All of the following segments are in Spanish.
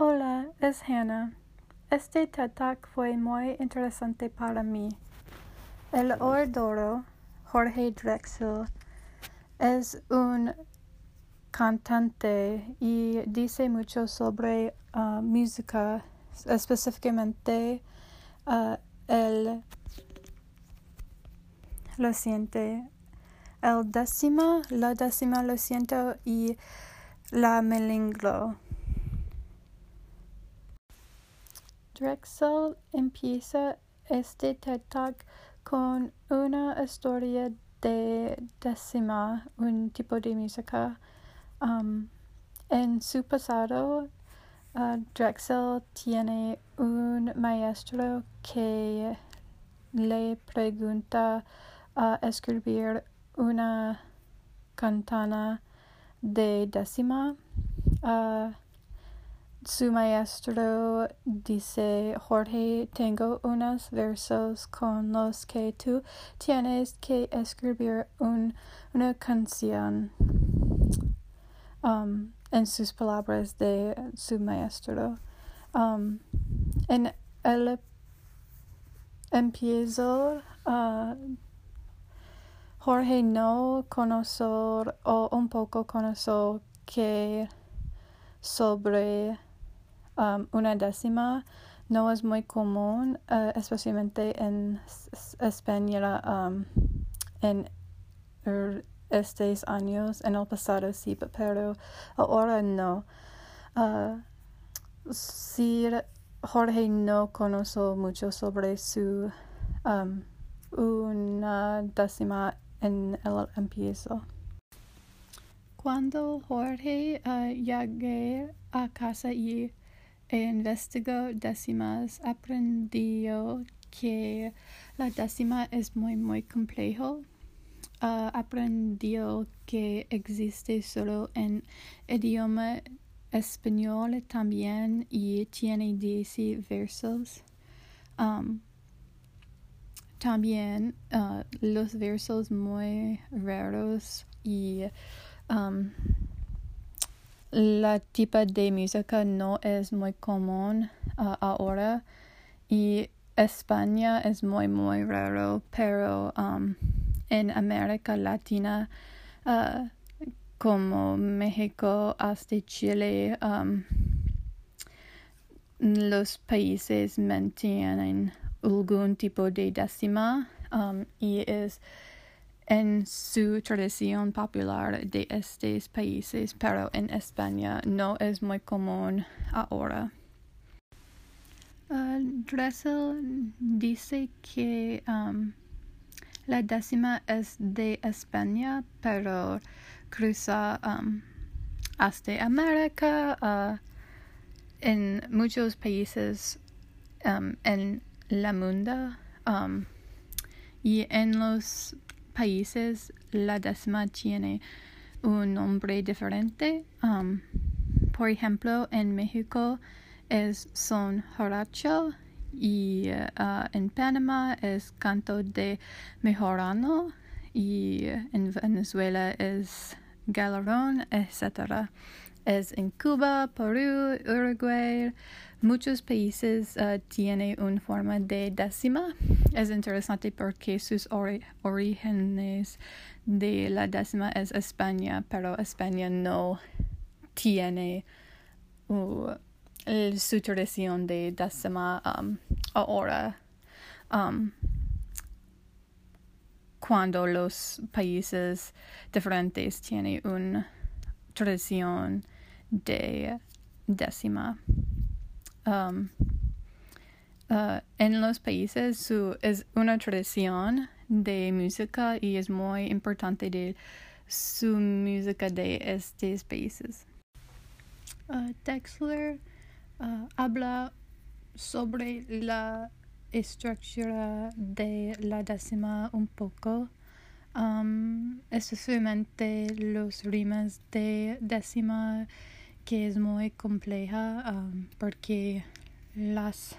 Hola, es Hannah. Este TED fue muy interesante para mí. El orador Jorge Drexel es un cantante y dice mucho sobre uh, música, específicamente uh, el lo siente el décima, la décima lo siento y la melinglo. Drexel empieza este TED Talk con una historia de décima, un tipo de música. Um, en su pasado, uh, Drexel tiene un maestro que le pregunta a escribir una cantana de décima. Uh, su maestro dice, Jorge, tengo unos versos con los que tú tienes que escribir un, una canción. Um, en sus palabras de su maestro. Um, en el empiezo, uh, Jorge no conoció o un poco conoció que sobre Una décima no es muy común, uh, especialmente en España en er, estos años. En el pasado sí, pero ahora no. Uh, si Jorge no conoce mucho sobre su una décima en el empiezo. Cuando Jorge uh, a casa y investigó décimas, aprendió que la décima es muy muy complejo. Uh, aprendió que existe solo en idioma español también y tiene 10 versos. También uh, los versos muy raros y la tipo de música no es muy común uh, ahora y España es muy muy raro pero um, en América Latina uh, como México hasta Chile um, los países mantienen algún tipo de décima um, y es en su tradición popular de estos países, pero en España no es muy común ahora. Dressel dice que um, la décima es de España, pero cruza um, hasta América, uh, en muchos países um, en la mundo y en los países la décima tiene un nombre diferente. Um, por ejemplo, en México es son jaracho y uh, en Panamá es canto de mejorano y en Venezuela es galerón, etc. Es en Cuba, Perú, Uruguay, Muchos países uh, tienen una forma de décima. Es interesante porque sus orígenes de la décima es España, pero España no tiene su tradición de décima ahora. Cuando los países diferentes tienen una tradición de décima. Um, uh, en los países su, es una tradición de música y es muy importante de su música de estos países. Uh, Texler uh, habla sobre la estructura de la décima un poco, um, especialmente los rimas de décima que es muy compleja um, porque las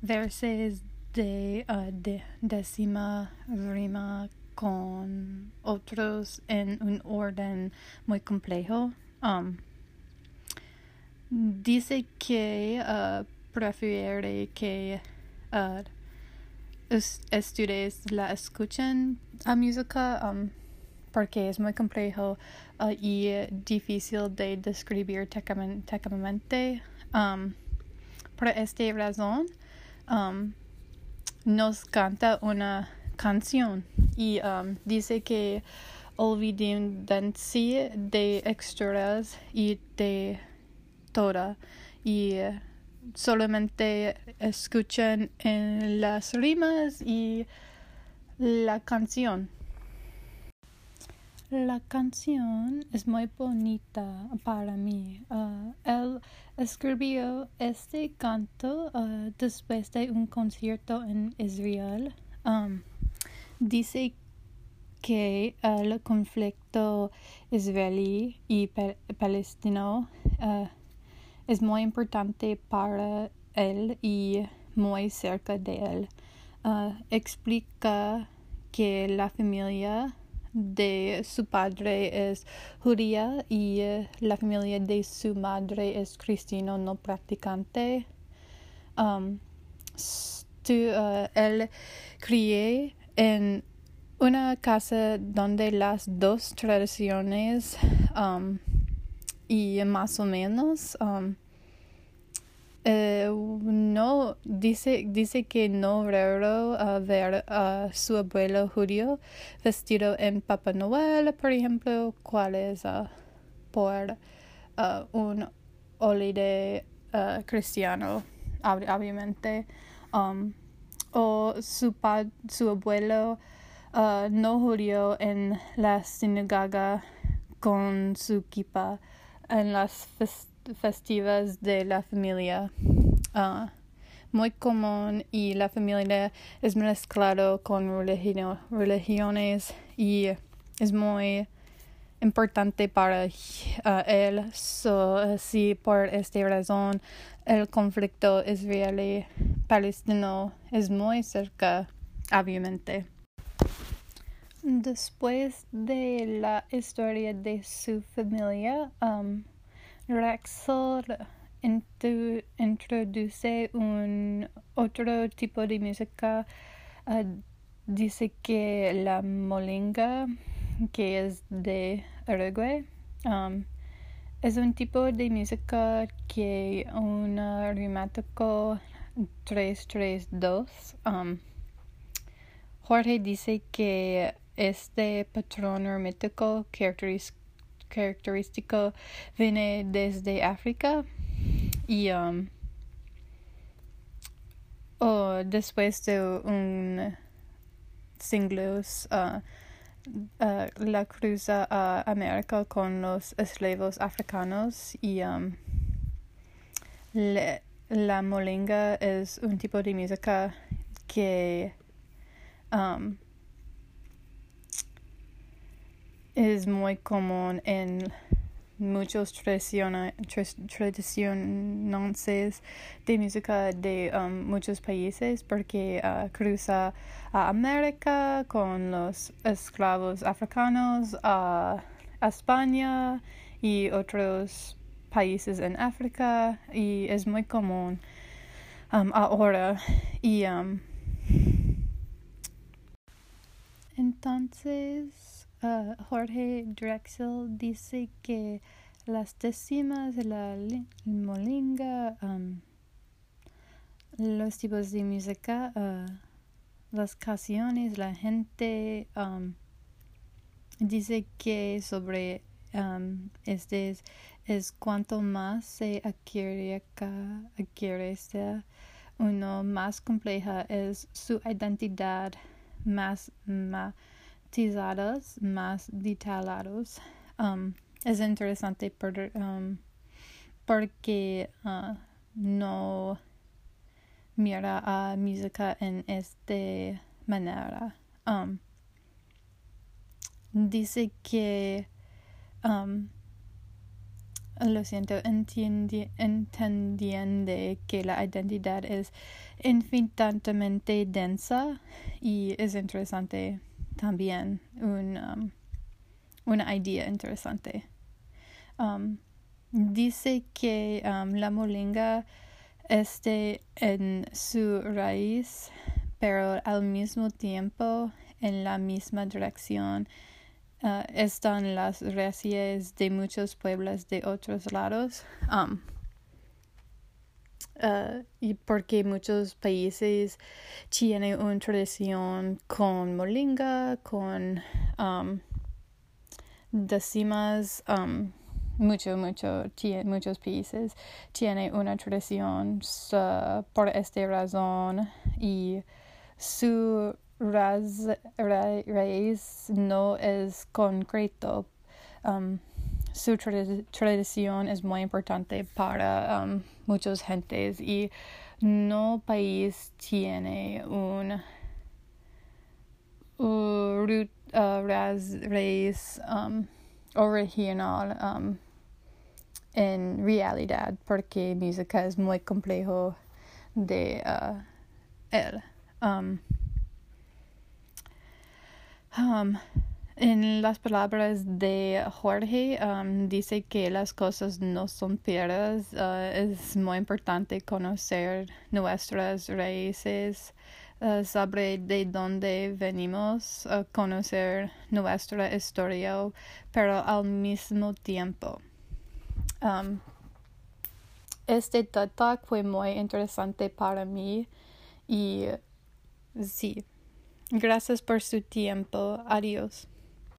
verses de, uh, de décima rima con otros en un orden muy complejo. Um, dice que uh, prefiere que uh, la escuchen a música um, porque es muy complejo uh, y difícil de describir técnicamente. Um, por esta razón, um, nos canta una canción y um, dice que olvídense de extras y de toda y solamente escuchen en las rimas y la canción. La canción es muy bonita para mí. Uh, él escribió este canto uh, después de un concierto en Israel. Dice que el conflicto israelí y palestino es muy importante para él y muy cerca de él. explica que la familia de su padre es judía y eh, la familia de su madre es cristiano no practicante. Um, uh, él crié en una casa donde las dos tradiciones um, y más o menos um, eh, no dice dice que no raro uh, ver a su abuelo judío vestido en Papá Noel, por ejemplo, cuál es uh, por uh, un holiday cristiano, obviamente, um, o su su abuelo no judío en la sinagoga con su kipa en las festivas de la familia. Uh, muy común y la familia es mezclado con religiones y es muy importante para uh, él. So, por esta razón, el conflicto israelí-palestino es muy cerca, obviamente. Después de la historia de su familia, um, Rexel introduce un otro tipo de música. Uh, dice que la molinga, que es de Uruguay, um, es un tipo de música que un rimático 332. Um, Jorge dice que este patrón hermético característico viene desde África y um, después de un siglos uh, uh, la cruza a América con los esclavos africanos y um, la molinga es un tipo de música que um, es muy común en muchos tradiciones de música de um, muchos países porque uh, cruza a América con los esclavos africanos a España y otros países en África y es muy común um, ahora. Y um, entonces Uh, Jorge Drexel dice que las décimas la molinga, los tipos de música, uh, las canciones, la gente dice que sobre este es, cuanto más se adquiere, adquiere uno más compleja es su identidad más, más más detallados. Um, es interesante por, um, porque uh, no mira a música en esta manera. Um, dice que lo siento, entiende, entendiendo que la identidad es infinitamente densa y es interesante también un, um, una idea interesante. Um, dice que um, la molinga esté en su raíz, pero al mismo tiempo en la misma dirección uh, están las raíces de muchos pueblos de otros lados. Uh, y porque muchos países tienen una tradición con molinga, con um, decimas, um, mucho, mucho, muchos países tienen una tradición por esta razón y su raíz no es concreto. Um, su tradición es muy importante para um, muchas gentes y no país tiene un uh, raíz um, original um, en realidad porque música es muy complejo de uh, él. En las palabras de Jorge um, dice que las cosas no son piedras. Uh, es muy importante conocer nuestras raíces, uh, saber de dónde venimos, uh, conocer nuestra historia, pero al mismo tiempo. Um, este talk fue muy interesante para mí y sí, gracias por su tiempo. Adiós.